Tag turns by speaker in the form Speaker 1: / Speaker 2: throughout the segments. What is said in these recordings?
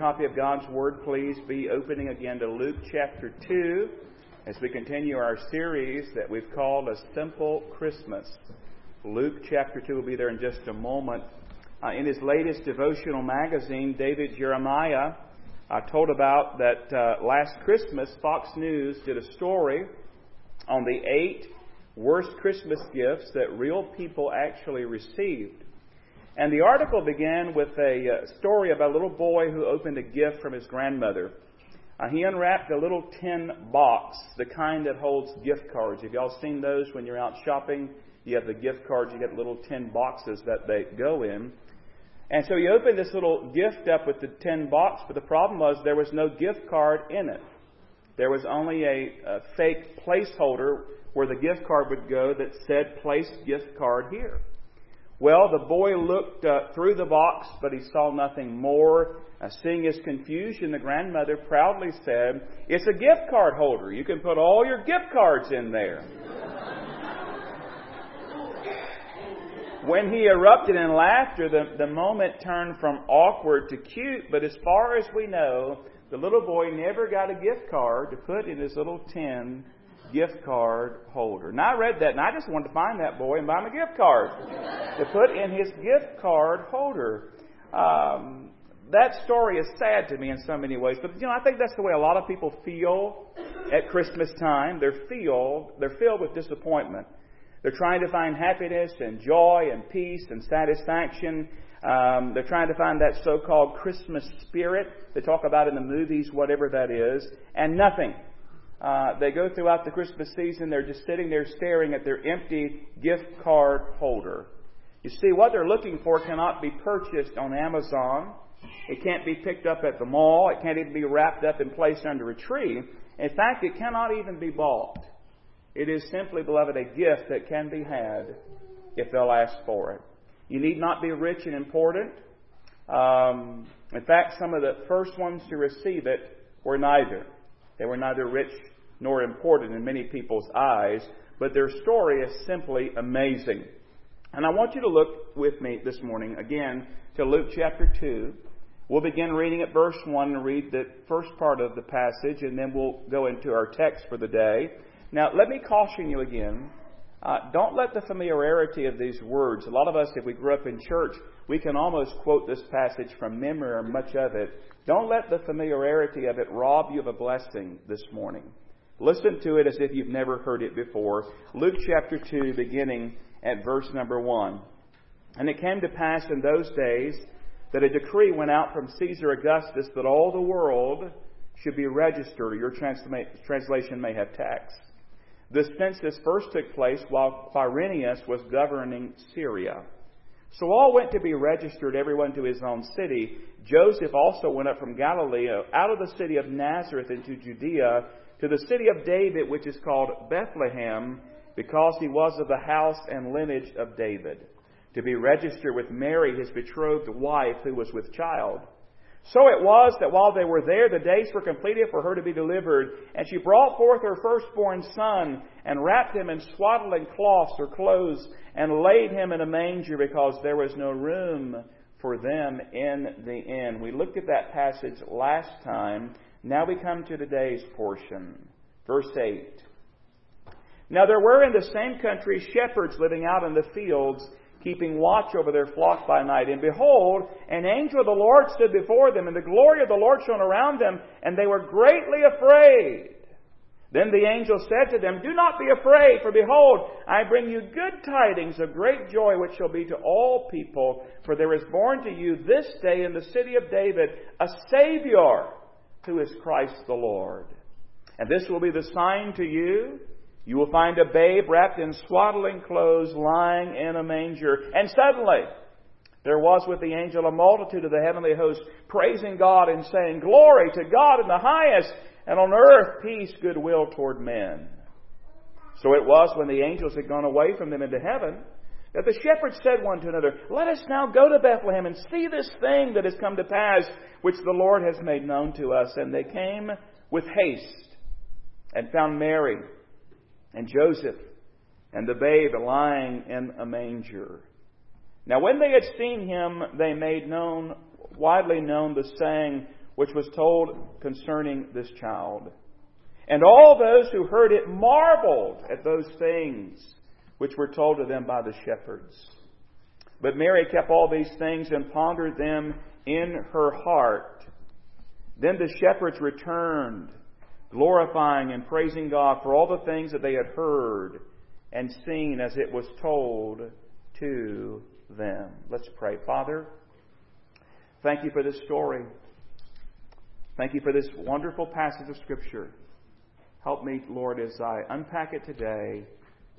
Speaker 1: copy of God's Word, please be opening again to Luke chapter 2 as we continue our series that we've called A Simple Christmas. Luke chapter 2 will be there in just a moment. Uh, in his latest devotional magazine, David Jeremiah uh, told about that uh, last Christmas, Fox News did a story on the eight worst Christmas gifts that real people actually received. And the article began with a uh, story about a little boy who opened a gift from his grandmother. Uh, he unwrapped a little tin box, the kind that holds gift cards. Have y'all seen those when you're out shopping? You have the gift cards, you get little tin boxes that they go in. And so he opened this little gift up with the tin box, but the problem was there was no gift card in it. There was only a, a fake placeholder where the gift card would go that said, place gift card here. Well, the boy looked uh, through the box, but he saw nothing more. Uh, seeing his confusion, the grandmother proudly said, It's a gift card holder. You can put all your gift cards in there. when he erupted in laughter, the, the moment turned from awkward to cute, but as far as we know, the little boy never got a gift card to put in his little tin gift card holder. And I read that and I just wanted to find that boy and buy him a gift card to put in his gift card holder. Um, that story is sad to me in so many ways, but you know I think that's the way a lot of people feel at Christmas time. They're feel they're filled with disappointment. They're trying to find happiness and joy and peace and satisfaction. Um, they're trying to find that so-called Christmas spirit they talk about in the movies, whatever that is, and nothing. Uh, they go throughout the Christmas season, they're just sitting there staring at their empty gift card holder. You see, what they're looking for cannot be purchased on Amazon. It can't be picked up at the mall. It can't even be wrapped up and placed under a tree. In fact, it cannot even be bought. It is simply, beloved, a gift that can be had if they'll ask for it. You need not be rich and important. Um, in fact, some of the first ones to receive it were neither. They were neither rich nor important in many people's eyes, but their story is simply amazing. And I want you to look with me this morning again to Luke chapter 2. We'll begin reading at verse 1 and read the first part of the passage, and then we'll go into our text for the day. Now, let me caution you again. Uh, don't let the familiarity of these words, a lot of us, if we grew up in church, we can almost quote this passage from memory or much of it. Don't let the familiarity of it rob you of a blessing this morning. Listen to it as if you've never heard it before. Luke chapter 2, beginning at verse number 1. And it came to pass in those days that a decree went out from Caesar Augustus that all the world should be registered, your translation may have text. This census first took place while Quirinius was governing Syria. So all went to be registered, everyone to his own city. Joseph also went up from Galilee, out of the city of Nazareth into Judea, to the city of David, which is called Bethlehem, because he was of the house and lineage of David, to be registered with Mary, his betrothed wife, who was with child. So it was that while they were there, the days were completed for her to be delivered, and she brought forth her firstborn son, and wrapped him in swaddling cloths or clothes, and laid him in a manger, because there was no room for them in the inn. We looked at that passage last time. Now we come to today's portion. Verse 8. Now there were in the same country shepherds living out in the fields, keeping watch over their flock by night. And behold, an angel of the Lord stood before them, and the glory of the Lord shone around them, and they were greatly afraid. Then the angel said to them, Do not be afraid, for behold, I bring you good tidings of great joy, which shall be to all people. For there is born to you this day in the city of David a Savior who is Christ the Lord. And this will be the sign to you. You will find a babe wrapped in swaddling clothes lying in a manger. And suddenly, there was with the angel a multitude of the heavenly host praising God and saying, Glory to God in the highest, and on earth peace, goodwill toward men. So it was when the angels had gone away from them into heaven that the shepherds said one to another, Let us now go to Bethlehem and see this thing that has come to pass, which the Lord has made known to us. And they came with haste and found Mary and Joseph and the babe lying in a manger. Now when they had seen him, they made known, widely known the saying which was told concerning this child. And all those who heard it marveled at those things which were told to them by the shepherds. But Mary kept all these things and pondered them in her heart. Then the shepherds returned, glorifying and praising God for all the things that they had heard and seen as it was told to them. Let's pray. Father, thank you for this story. Thank you for this wonderful passage of Scripture. Help me, Lord, as I unpack it today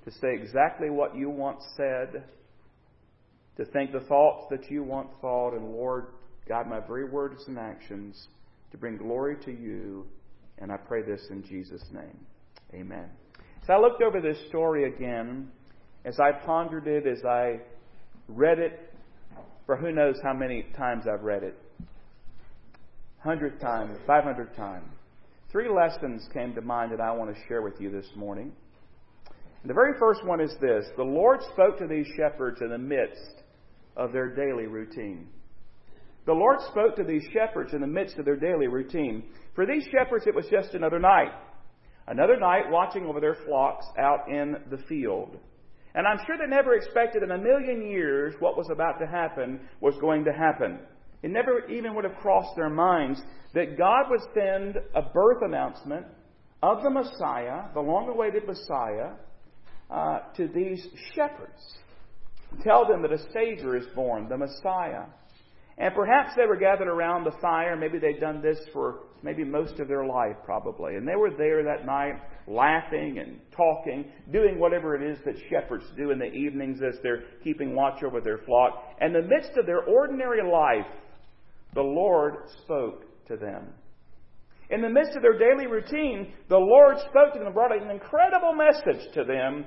Speaker 1: to say exactly what you once said, to think the thoughts that you once thought, and Lord, guide my very words and actions to bring glory to you. And I pray this in Jesus' name. Amen. So I looked over this story again as I pondered it, as I read it, for who knows how many times I've read it. Hundred times, five hundred times. Three lessons came to mind that I want to share with you this morning. The very first one is this The Lord spoke to these shepherds in the midst of their daily routine. The Lord spoke to these shepherds in the midst of their daily routine. For these shepherds, it was just another night. Another night watching over their flocks out in the field. And I'm sure they never expected in a million years what was about to happen was going to happen. It never even would have crossed their minds that God would send a birth announcement of the Messiah, the long awaited Messiah, uh, to these shepherds. Tell them that a Savior is born, the Messiah. And perhaps they were gathered around the fire. Maybe they'd done this for maybe most of their life, probably. And they were there that night, laughing and talking, doing whatever it is that shepherds do in the evenings as they're keeping watch over their flock. And in the midst of their ordinary life, the Lord spoke to them. In the midst of their daily routine, the Lord spoke to them and brought an incredible message to them.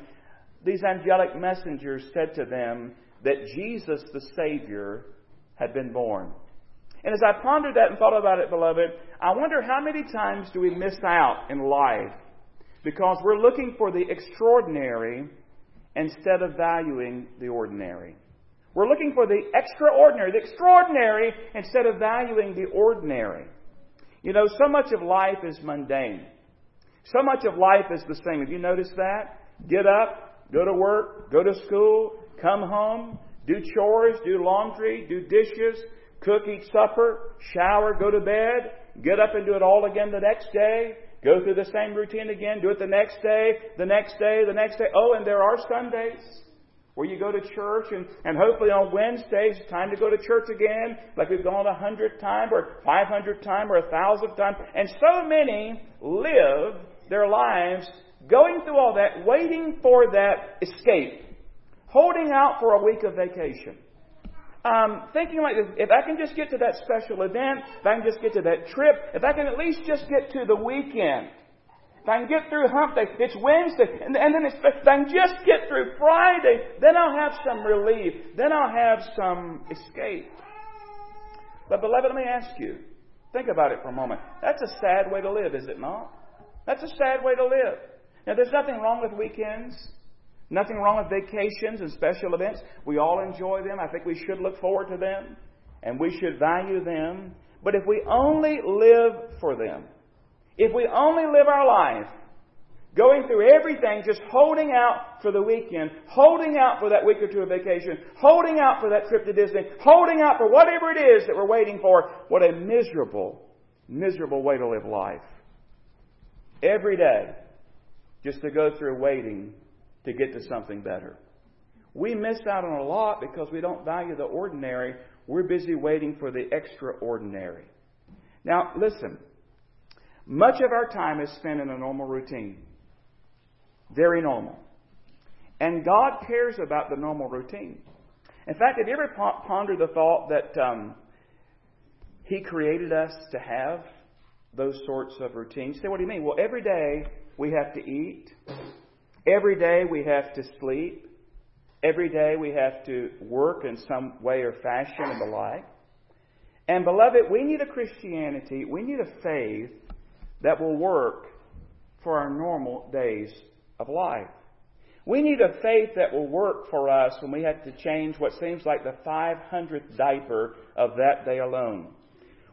Speaker 1: These angelic messengers said to them that Jesus the Savior had been born. And as I pondered that and thought about it, beloved, I wonder how many times do we miss out in life because we're looking for the extraordinary instead of valuing the ordinary. We're looking for the extraordinary, the extraordinary, instead of valuing the ordinary. You know, so much of life is mundane. So much of life is the same. Have you noticed that? Get up, go to work, go to school, come home, do chores, do laundry, do dishes, cook, eat supper, shower, go to bed, get up and do it all again the next day, go through the same routine again, do it the next day, the next day, the next day. Oh, and there are Sundays where you go to church and, and hopefully on Wednesdays it's time to go to church again, like we've gone a hundred times or five hundred times or a thousand times. And so many live their lives going through all that, waiting for that escape, holding out for a week of vacation. Um, thinking like this, if I can just get to that special event, if I can just get to that trip, if I can at least just get to the weekend, if I can get through hump day, it's Wednesday, and, and then it's, if I can just get through Friday, then I'll have some relief. Then I'll have some escape. But beloved, let me ask you, think about it for a moment. That's a sad way to live, is it not? That's a sad way to live. Now, there's nothing wrong with weekends. Nothing wrong with vacations and special events. We all enjoy them. I think we should look forward to them and we should value them. But if we only live for them, if we only live our life going through everything, just holding out for the weekend, holding out for that week or two of vacation, holding out for that trip to Disney, holding out for whatever it is that we're waiting for, what a miserable, miserable way to live life. Every day, just to go through waiting to get to something better. We miss out on a lot because we don't value the ordinary. We're busy waiting for the extraordinary. Now, listen. Much of our time is spent in a normal routine. Very normal. And God cares about the normal routine. In fact, have you ever pondered the thought that um, He created us to have those sorts of routines? Say, what do you mean? Well, every day we have to eat. Every day we have to sleep. Every day we have to work in some way or fashion and the like. And beloved, we need a Christianity, we need a faith that will work for our normal days of life. We need a faith that will work for us when we have to change what seems like the 500th diaper of that day alone.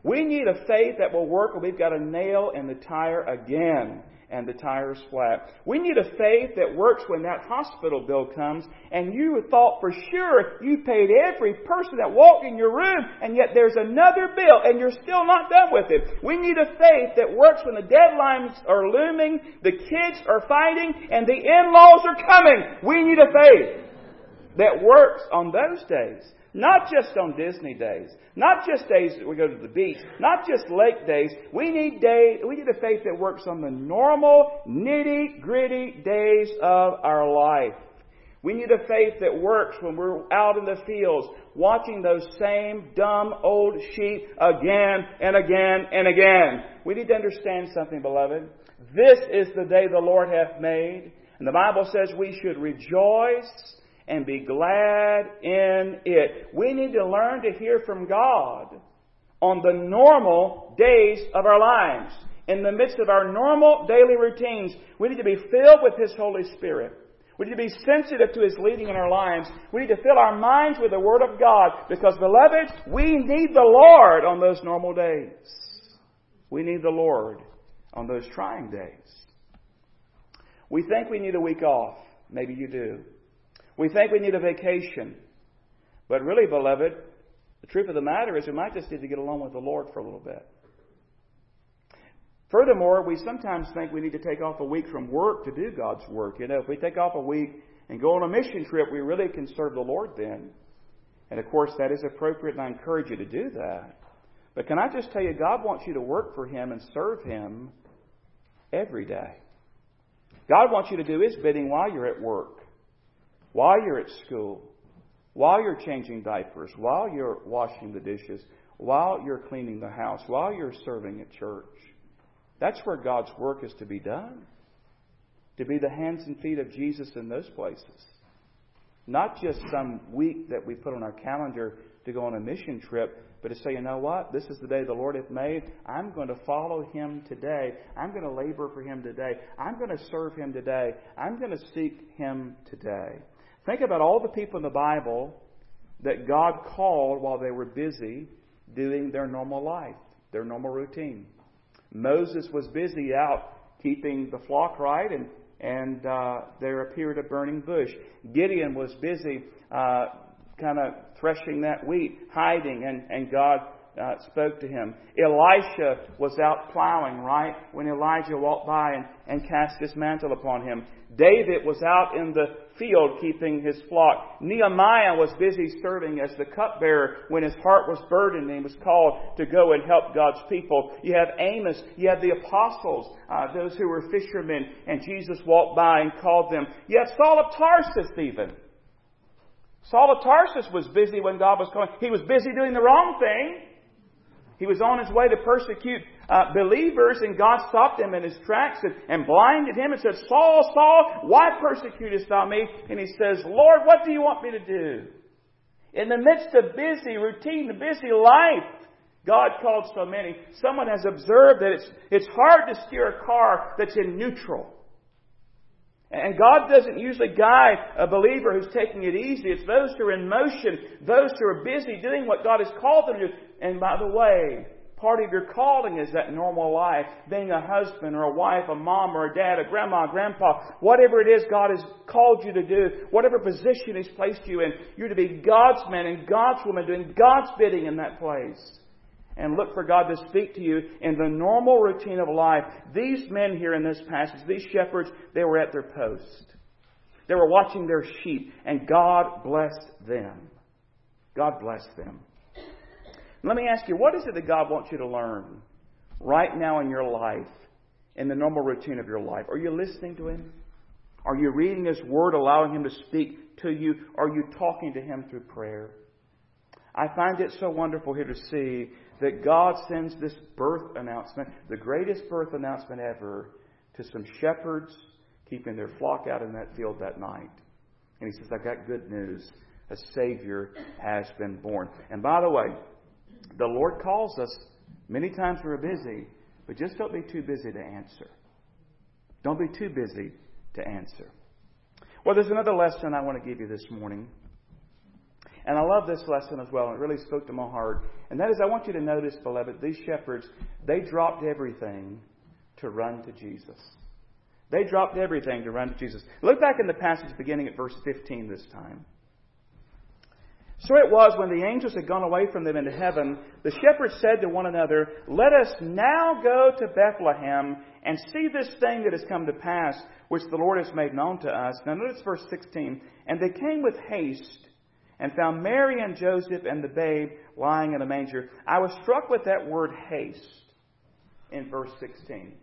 Speaker 1: We need a faith that will work when we've got a nail in the tire again and the tire's flat. We need a faith that works when that hospital bill comes and you thought for sure you paid every person that walked in your room and yet there's another bill and you're still not done with it. We need a faith that works when the deadlines are looming, the kids are fighting, and the in-laws are coming. We need a faith that works on those days. Not just on Disney days. Not just days that we go to the beach. Not just lake days. We need day, we need a faith that works on the normal, nitty gritty days of our life. We need a faith that works when we're out in the fields watching those same dumb old sheep again and again and again. We need to understand something, beloved. This is the day the Lord hath made. And the Bible says we should rejoice and be glad in it. We need to learn to hear from God on the normal days of our lives. In the midst of our normal daily routines, we need to be filled with His Holy Spirit. We need to be sensitive to His leading in our lives. We need to fill our minds with the Word of God because, beloved, we need the Lord on those normal days. We need the Lord on those trying days. We think we need a week off. Maybe you do. We think we need a vacation. But really, beloved, the truth of the matter is we might just need to get along with the Lord for a little bit. Furthermore, we sometimes think we need to take off a week from work to do God's work. You know, if we take off a week and go on a mission trip, we really can serve the Lord then. And of course, that is appropriate, and I encourage you to do that. But can I just tell you, God wants you to work for Him and serve Him every day. God wants you to do His bidding while you're at work while you're at school, while you're changing diapers, while you're washing the dishes, while you're cleaning the house, while you're serving at church. That's where God's work is to be done. To be the hands and feet of Jesus in those places. Not just some week that we put on our calendar to go on a mission trip, but to say, you know what? This is the day the Lord hath made. I'm going to follow Him today. I'm going to labor for Him today. I'm going to serve Him today. I'm going to seek Him today. Think about all the people in the Bible that God called while they were busy doing their normal life, their normal routine. Moses was busy out keeping the flock right, and and uh, there appeared a burning bush. Gideon was busy uh, kind of threshing that wheat, hiding, and, and God uh, spoke to him. Elisha was out plowing, right? When Elijah walked by and, and cast his mantle upon him. David was out in the field keeping his flock. Nehemiah was busy serving as the cupbearer when his heart was burdened and he was called to go and help God's people. You have Amos, you have the apostles, uh, those who were fishermen, and Jesus walked by and called them. You have Saul of Tarsus even. Saul of Tarsus was busy when God was calling. He was busy doing the wrong thing. He was on his way to persecute uh, believers, and God stopped him in his tracks and, and blinded him and said, Saul, Saul, why persecutest thou me? And he says, Lord, what do you want me to do? In the midst of busy routine, the busy life, God called so many. Someone has observed that it's, it's hard to steer a car that's in neutral. And God doesn't usually guide a believer who's taking it easy. It's those who are in motion, those who are busy doing what God has called them to do. And by the way, part of your calling is that normal life, being a husband or a wife, a mom or a dad, a grandma, a grandpa, whatever it is God has called you to do, whatever position He's placed you in, you're to be God's man and God's woman doing God's bidding in that place. And look for God to speak to you in the normal routine of life. These men here in this passage, these shepherds, they were at their post. They were watching their sheep, and God blessed them. God blessed them. Let me ask you, what is it that God wants you to learn right now in your life, in the normal routine of your life? Are you listening to Him? Are you reading His Word, allowing Him to speak to you? Are you talking to Him through prayer? I find it so wonderful here to see that God sends this birth announcement, the greatest birth announcement ever, to some shepherds keeping their flock out in that field that night. And He says, I've got good news. A Savior has been born. And by the way, the Lord calls us. Many times we're busy, but just don't be too busy to answer. Don't be too busy to answer. Well, there's another lesson I want to give you this morning. And I love this lesson as well, it really spoke to my heart. And that is, I want you to notice, beloved, these shepherds, they dropped everything to run to Jesus. They dropped everything to run to Jesus. Look back in the passage beginning at verse 15 this time. So it was when the angels had gone away from them into heaven, the shepherds said to one another, Let us now go to Bethlehem and see this thing that has come to pass, which the Lord has made known to us. Now notice verse 16. And they came with haste and found Mary and Joseph and the babe lying in a manger. I was struck with that word haste in verse 16.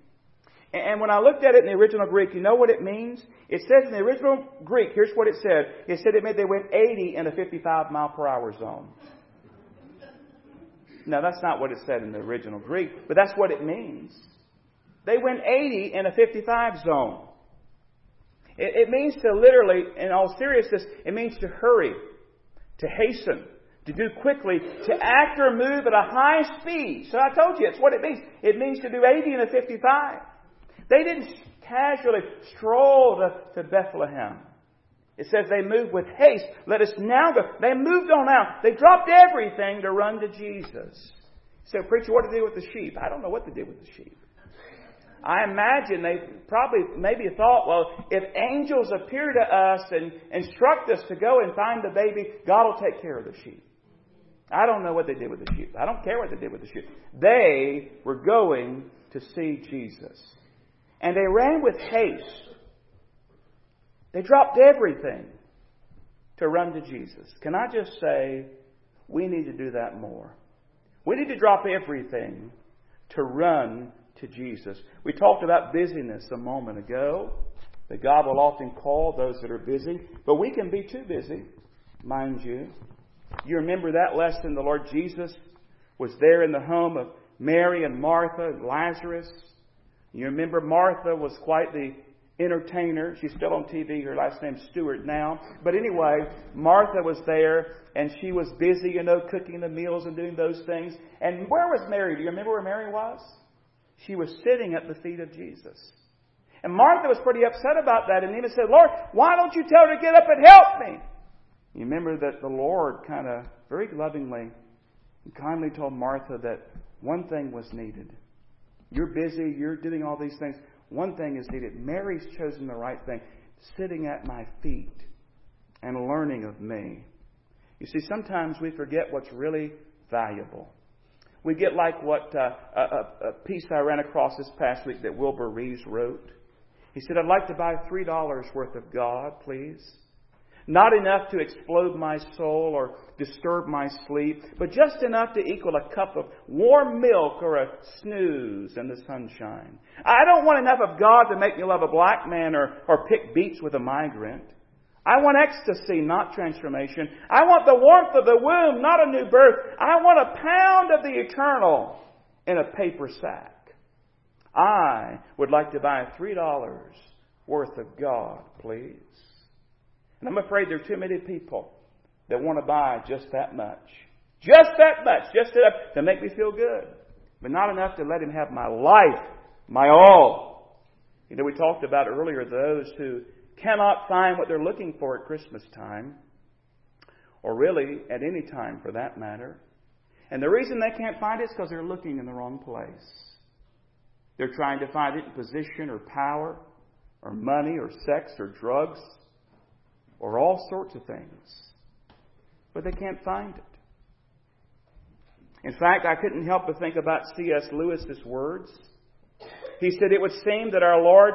Speaker 1: And when I looked at it in the original Greek, you know what it means? It says in the original Greek, here's what it said. It said it meant they went 80 in a 55 mile per hour zone. Now, that's not what it said in the original Greek, but that's what it means. They went 80 in a 55 zone. It, it means to literally, in all seriousness, it means to hurry, to hasten, to do quickly, to act or move at a high speed. So I told you, it's what it means. It means to do 80 and a 55. They didn't casually stroll to, to Bethlehem. It says they moved with haste. Let us now go. They moved on out. They dropped everything to run to Jesus. So, preacher, what to do with the sheep? I don't know what to do with the sheep. I imagine they probably maybe thought, well, if angels appear to us and instruct us to go and find the baby, God will take care of the sheep. I don't know what they did with the sheep. I don't care what they did with the sheep. They were going to see Jesus. And they ran with haste. They dropped everything to run to Jesus. Can I just say, we need to do that more. We need to drop everything to run to Jesus. We talked about busyness a moment ago, that God will often call those that are busy, but we can be too busy, mind you. You remember that lesson, the Lord Jesus was there in the home of Mary and Martha and Lazarus. You remember Martha was quite the entertainer. She's still on TV. Her last name's Stewart now. But anyway, Martha was there and she was busy, you know, cooking the meals and doing those things. And where was Mary? Do you remember where Mary was? She was sitting at the feet of Jesus. And Martha was pretty upset about that and even said, Lord, why don't you tell her to get up and help me? You remember that the Lord kind of very lovingly and kindly told Martha that one thing was needed. You're busy, you're doing all these things. One thing is needed. Mary's chosen the right thing, sitting at my feet and learning of me. You see, sometimes we forget what's really valuable. We get like what uh, a, a, piece I ran across this past week that Wilbur Reeves wrote. He said, I'd like to buy $3 worth of God, please. Not enough to explode my soul or disturb my sleep, but just enough to equal a cup of warm milk or a snooze in the sunshine. I don't want enough of God to make me love a black man or, or pick beets with a migrant. I want ecstasy, not transformation. I want the warmth of the womb, not a new birth. I want a pound of the eternal in a paper sack. I would like to buy $3 worth of God, please. And I'm afraid there are too many people that want to buy just that much. Just that much. Just enough to make me feel good. But not enough to let Him have my life, my all. You know, we talked about earlier those who cannot find what they're looking for at Christmas time, or really at any time for that matter. And the reason they can't find it is because they're looking in the wrong place. They're trying to find it in position or power or money or sex or drugs or all sorts of things. But they can't find it. In fact, I couldn't help but think about C.S. Lewis's words. He said, It would seem that our Lord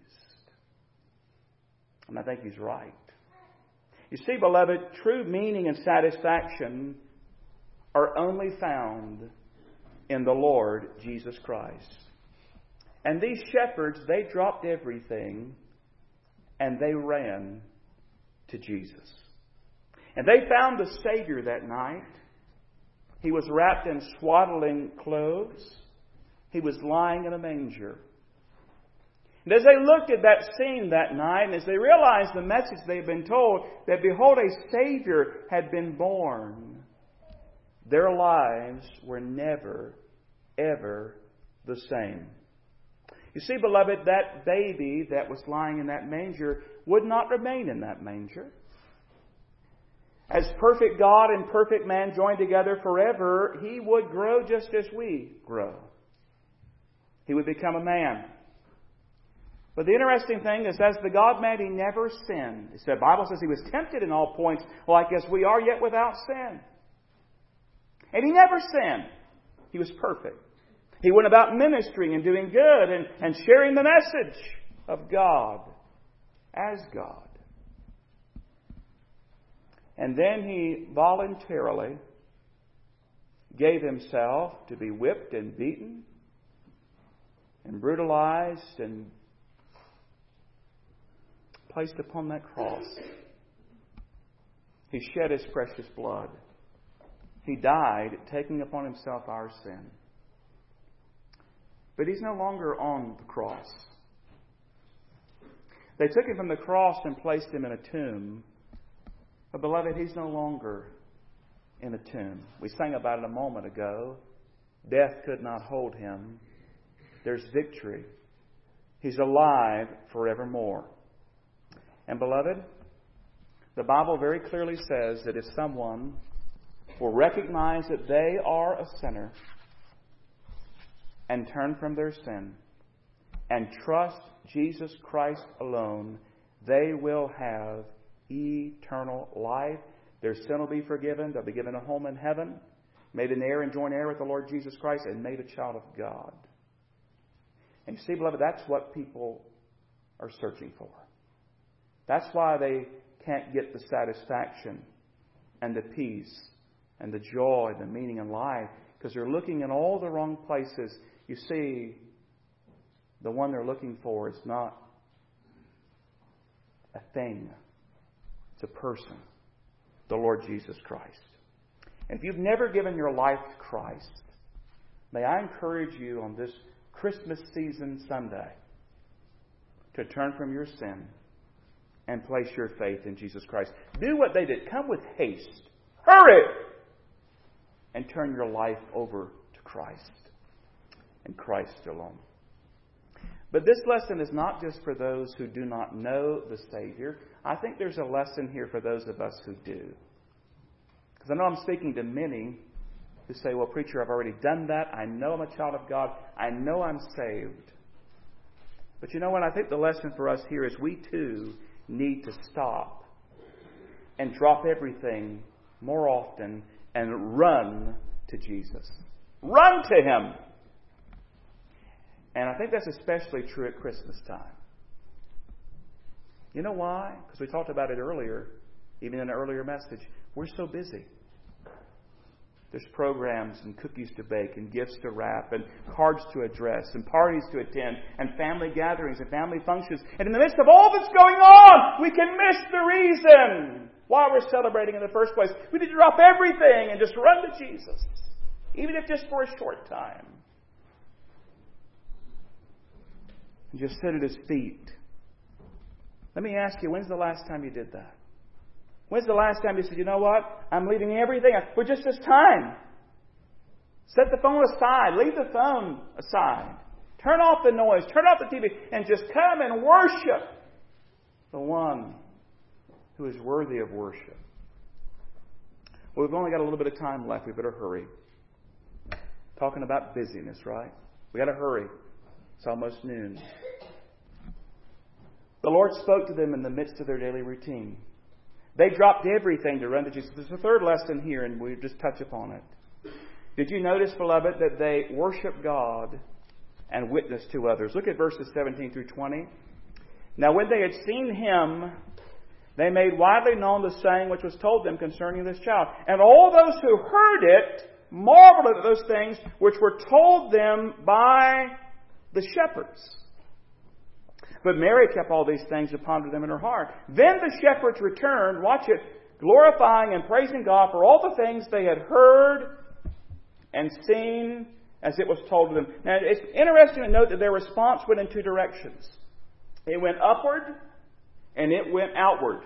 Speaker 1: And I think he's right. You see, beloved, true meaning and satisfaction are only found in the Lord Jesus Christ. And these shepherds, they dropped everything and they ran to Jesus. And they found the Savior that night. He was wrapped in swaddling clothes. He was lying in a manger. And as they looked at that scene that night, and as they realized the message they had been told, that behold, a Savior had been born, their lives were never, ever the same. You see, beloved, that baby that was lying in that manger would not remain in that manger. As perfect God and perfect man joined together forever, he would grow just as we grow. He would become a man. But the interesting thing is, as the God man, he never sinned. The Bible says he was tempted in all points, like as we are, yet without sin. And he never sinned. He was perfect. He went about ministering and doing good and, and sharing the message of God as God. And then he voluntarily gave himself to be whipped and beaten and brutalized and placed upon that cross. He shed his precious blood. He died, taking upon himself our sin. But he's no longer on the cross. They took him from the cross and placed him in a tomb. But, beloved, he's no longer in a tomb. We sang about it a moment ago. Death could not hold him. There's victory. He's alive forevermore. And, beloved, the Bible very clearly says that if someone will recognize that they are a sinner and turn from their sin and trust Jesus Christ alone, they will have eternal life. Their sin will be forgiven. They'll be given a home in heaven, made an heir and joint heir with the Lord Jesus Christ, and made a child of God. And you see, beloved, that's what people are searching for. That's why they can't get the satisfaction and the peace and the joy, and the meaning in life, because they're looking in all the wrong places. You see, the one they're looking for is not a thing, it's a person, the Lord Jesus Christ. If you've never given your life to Christ, may I encourage you on this Christmas season Sunday to turn from your sin and place your faith in Jesus Christ. Do what they did. Come with haste. Hurry! And turn your life over to Christ and Christ alone. But this lesson is not just for those who do not know the Savior. I think there's a lesson here for those of us who do. Because I know I'm speaking to many who say, Well, preacher, I've already done that. I know I'm a child of God. I know I'm saved. But you know what? I think the lesson for us here is we too need to stop and drop everything more often and run to Jesus. Run to Him. And I think that's especially true at Christmas time. You know why? Because we talked about it earlier, even in an earlier message. We're so busy. There's programs and cookies to bake and gifts to wrap and cards to address and parties to attend and family gatherings and family functions. And in the midst of all that's going on, we can miss the reason why we're celebrating in the first place. We need to drop everything and just run to Jesus, even if just for a short time. And just sit at his feet. Let me ask you, when's the last time you did that? When's the last time you said, you know what? I'm leaving everything for just this time. Set the phone aside. Leave the phone aside. Turn off the noise. Turn off the TV. And just come and worship the one who is worthy of worship. Well, we've only got a little bit of time left. We better hurry. Talking about busyness, right? We got to hurry. It's almost noon. The Lord spoke to them in the midst of their daily routine. They dropped everything to run to Jesus. There's a third lesson here, and we'll just touch upon it. Did you notice, beloved, that they worship God and witness to others? Look at verses 17 through 20. Now, when they had seen him, they made widely known the saying which was told them concerning this child. And all those who heard it marveled at those things which were told them by the shepherds. But Mary kept all these things and pondered them in her heart. Then the shepherds returned, watch it, glorifying and praising God for all the things they had heard and seen as it was told to them. Now, it's interesting to note that their response went in two directions. It went upward and it went outward.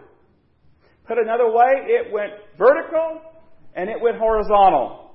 Speaker 1: Put another way, it went vertical and it went horizontal.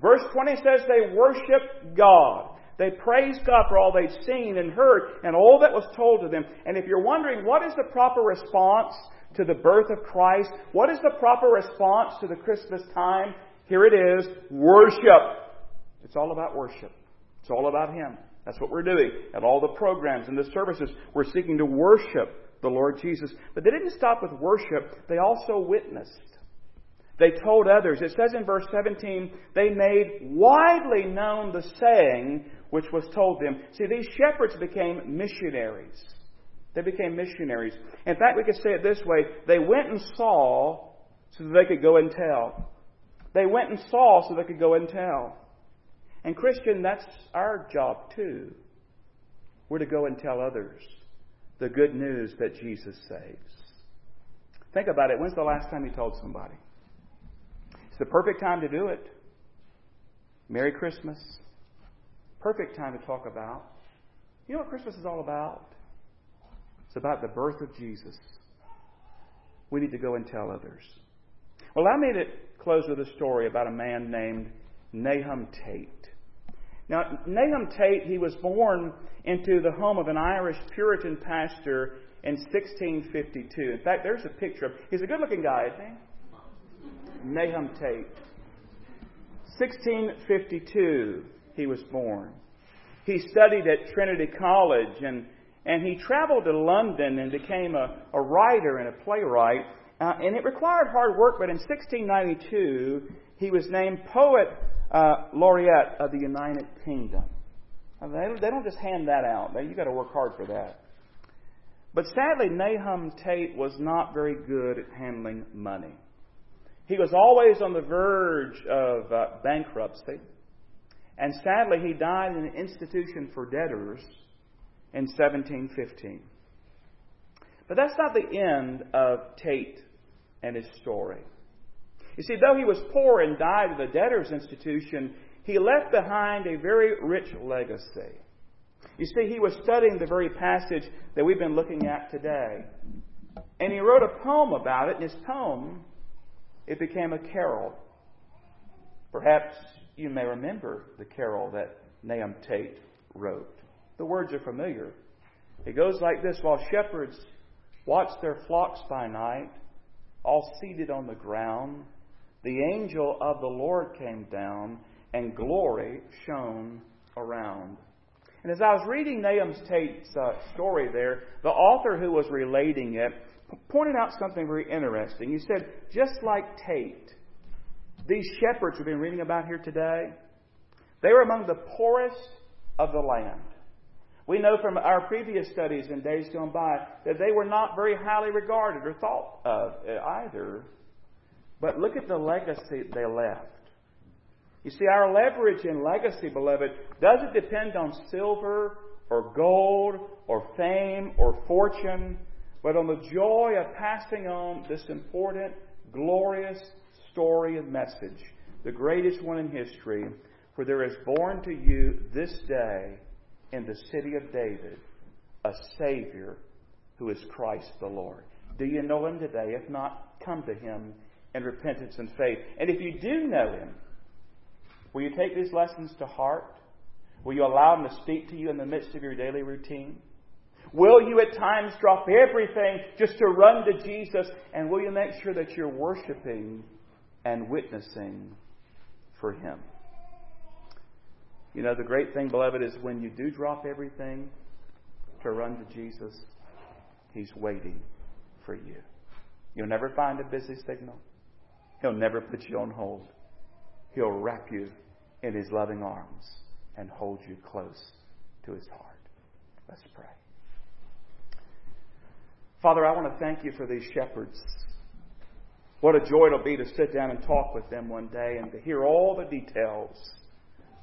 Speaker 1: Verse 20 says they worshiped God. They praised God for all they'd seen and heard and all that was told to them. And if you're wondering what is the proper response to the birth of Christ, what is the proper response to the Christmas time? Here it is worship. It's all about worship. It's all about Him. That's what we're doing at all the programs and the services. We're seeking to worship the Lord Jesus. But they didn't stop with worship, they also witnessed. They told others. It says in verse 17, they made widely known the saying which was told them. See, these shepherds became missionaries. They became missionaries. In fact, we could say it this way they went and saw so that they could go and tell. They went and saw so they could go and tell. And, Christian, that's our job too. We're to go and tell others the good news that Jesus saves. Think about it. When's the last time you told somebody? It's the perfect time to do it. Merry Christmas. Perfect time to talk about. You know what Christmas is all about? It's about the birth of Jesus. We need to go and tell others. Well, allow me to close with a story about a man named Nahum Tate. Now, Nahum Tate, he was born into the home of an Irish Puritan pastor in 1652. In fact, there's a picture of He's a good looking guy, isn't he? Nahum Tate. 1652, he was born. He studied at Trinity College and, and he traveled to London and became a, a writer and a playwright. Uh, and it required hard work, but in 1692, he was named Poet uh, Laureate of the United Kingdom. they, they don't just hand that out. You've got to work hard for that. But sadly, Nahum Tate was not very good at handling money. He was always on the verge of uh, bankruptcy. And sadly, he died in an institution for debtors in 1715. But that's not the end of Tate and his story. You see, though he was poor and died in the debtor's institution, he left behind a very rich legacy. You see, he was studying the very passage that we've been looking at today. And he wrote a poem about it, and his poem, it became a carol. Perhaps you may remember the carol that Nahum Tate wrote. The words are familiar. It goes like this While shepherds watch their flocks by night, all seated on the ground, the angel of the Lord came down, and glory shone around. And as I was reading Nahum Tate's uh, story there, the author who was relating it pointed out something very interesting. He said, just like Tate, these shepherds we've been reading about here today, they were among the poorest of the land. We know from our previous studies in days gone by that they were not very highly regarded or thought of either. But look at the legacy they left. You see, our leverage in legacy, beloved, doesn't depend on silver or gold or fame or fortune, but on the joy of passing on this important, glorious story and message, the greatest one in history. For there is born to you this day in the city of David a Savior who is Christ the Lord. Do you know him today? If not, come to him in repentance and faith. And if you do know Him, will you take these lessons to heart? Will you allow Him to speak to you in the midst of your daily routine? Will you at times drop everything just to run to Jesus? And will you make sure that you're worshiping and witnessing for Him? You know, the great thing, beloved, is when you do drop everything to run to Jesus, He's waiting for you. You'll never find a busy signal. He'll never put you on hold. He'll wrap you in His loving arms and hold you close to His heart. Let's pray. Father, I want to thank you for these shepherds. What a joy it'll be to sit down and talk with them one day and to hear all the details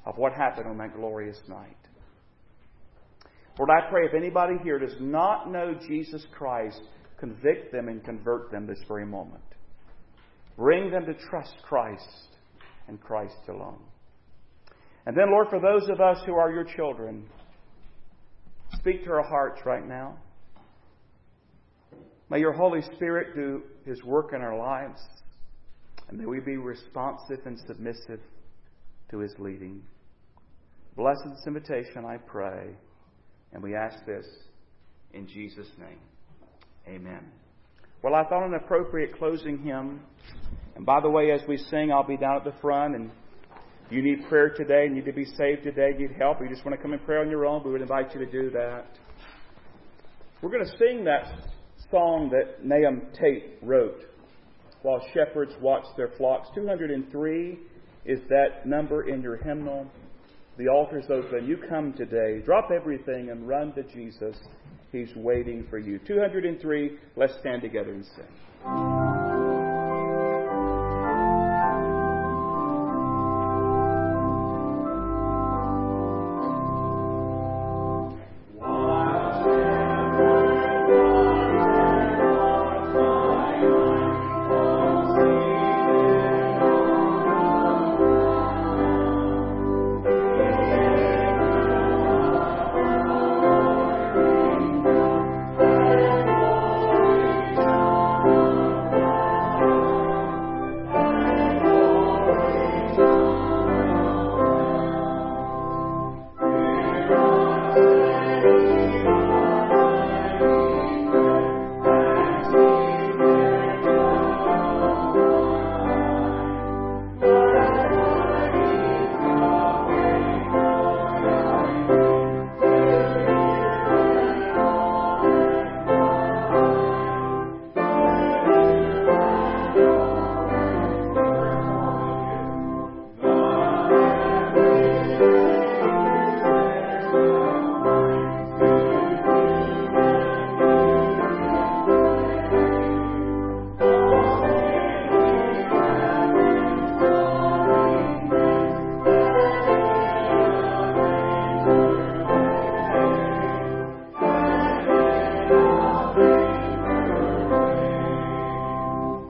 Speaker 1: of what happened on that glorious night. Lord, I pray if anybody here does not know Jesus Christ, convict them and convert them this very moment. Bring them to trust Christ and Christ alone. And then, Lord, for those of us who are your children, speak to our hearts right now. May your Holy Spirit do his work in our lives, and may we be responsive and submissive to his leading. Bless this invitation, I pray, and we ask this in Jesus' name. Amen. Well, I thought an appropriate closing hymn. And by the way, as we sing, I'll be down at the front. And you need prayer today, need to be saved today, need help, or you just want to come and pray on your own, we would invite you to do that. We're going to sing that song that Nahum Tate wrote while shepherds watched their flocks. 203 is that number in your hymnal. The altar's open. You come today. Drop everything and run to Jesus. He's waiting for you. 203. Let's stand together and sing.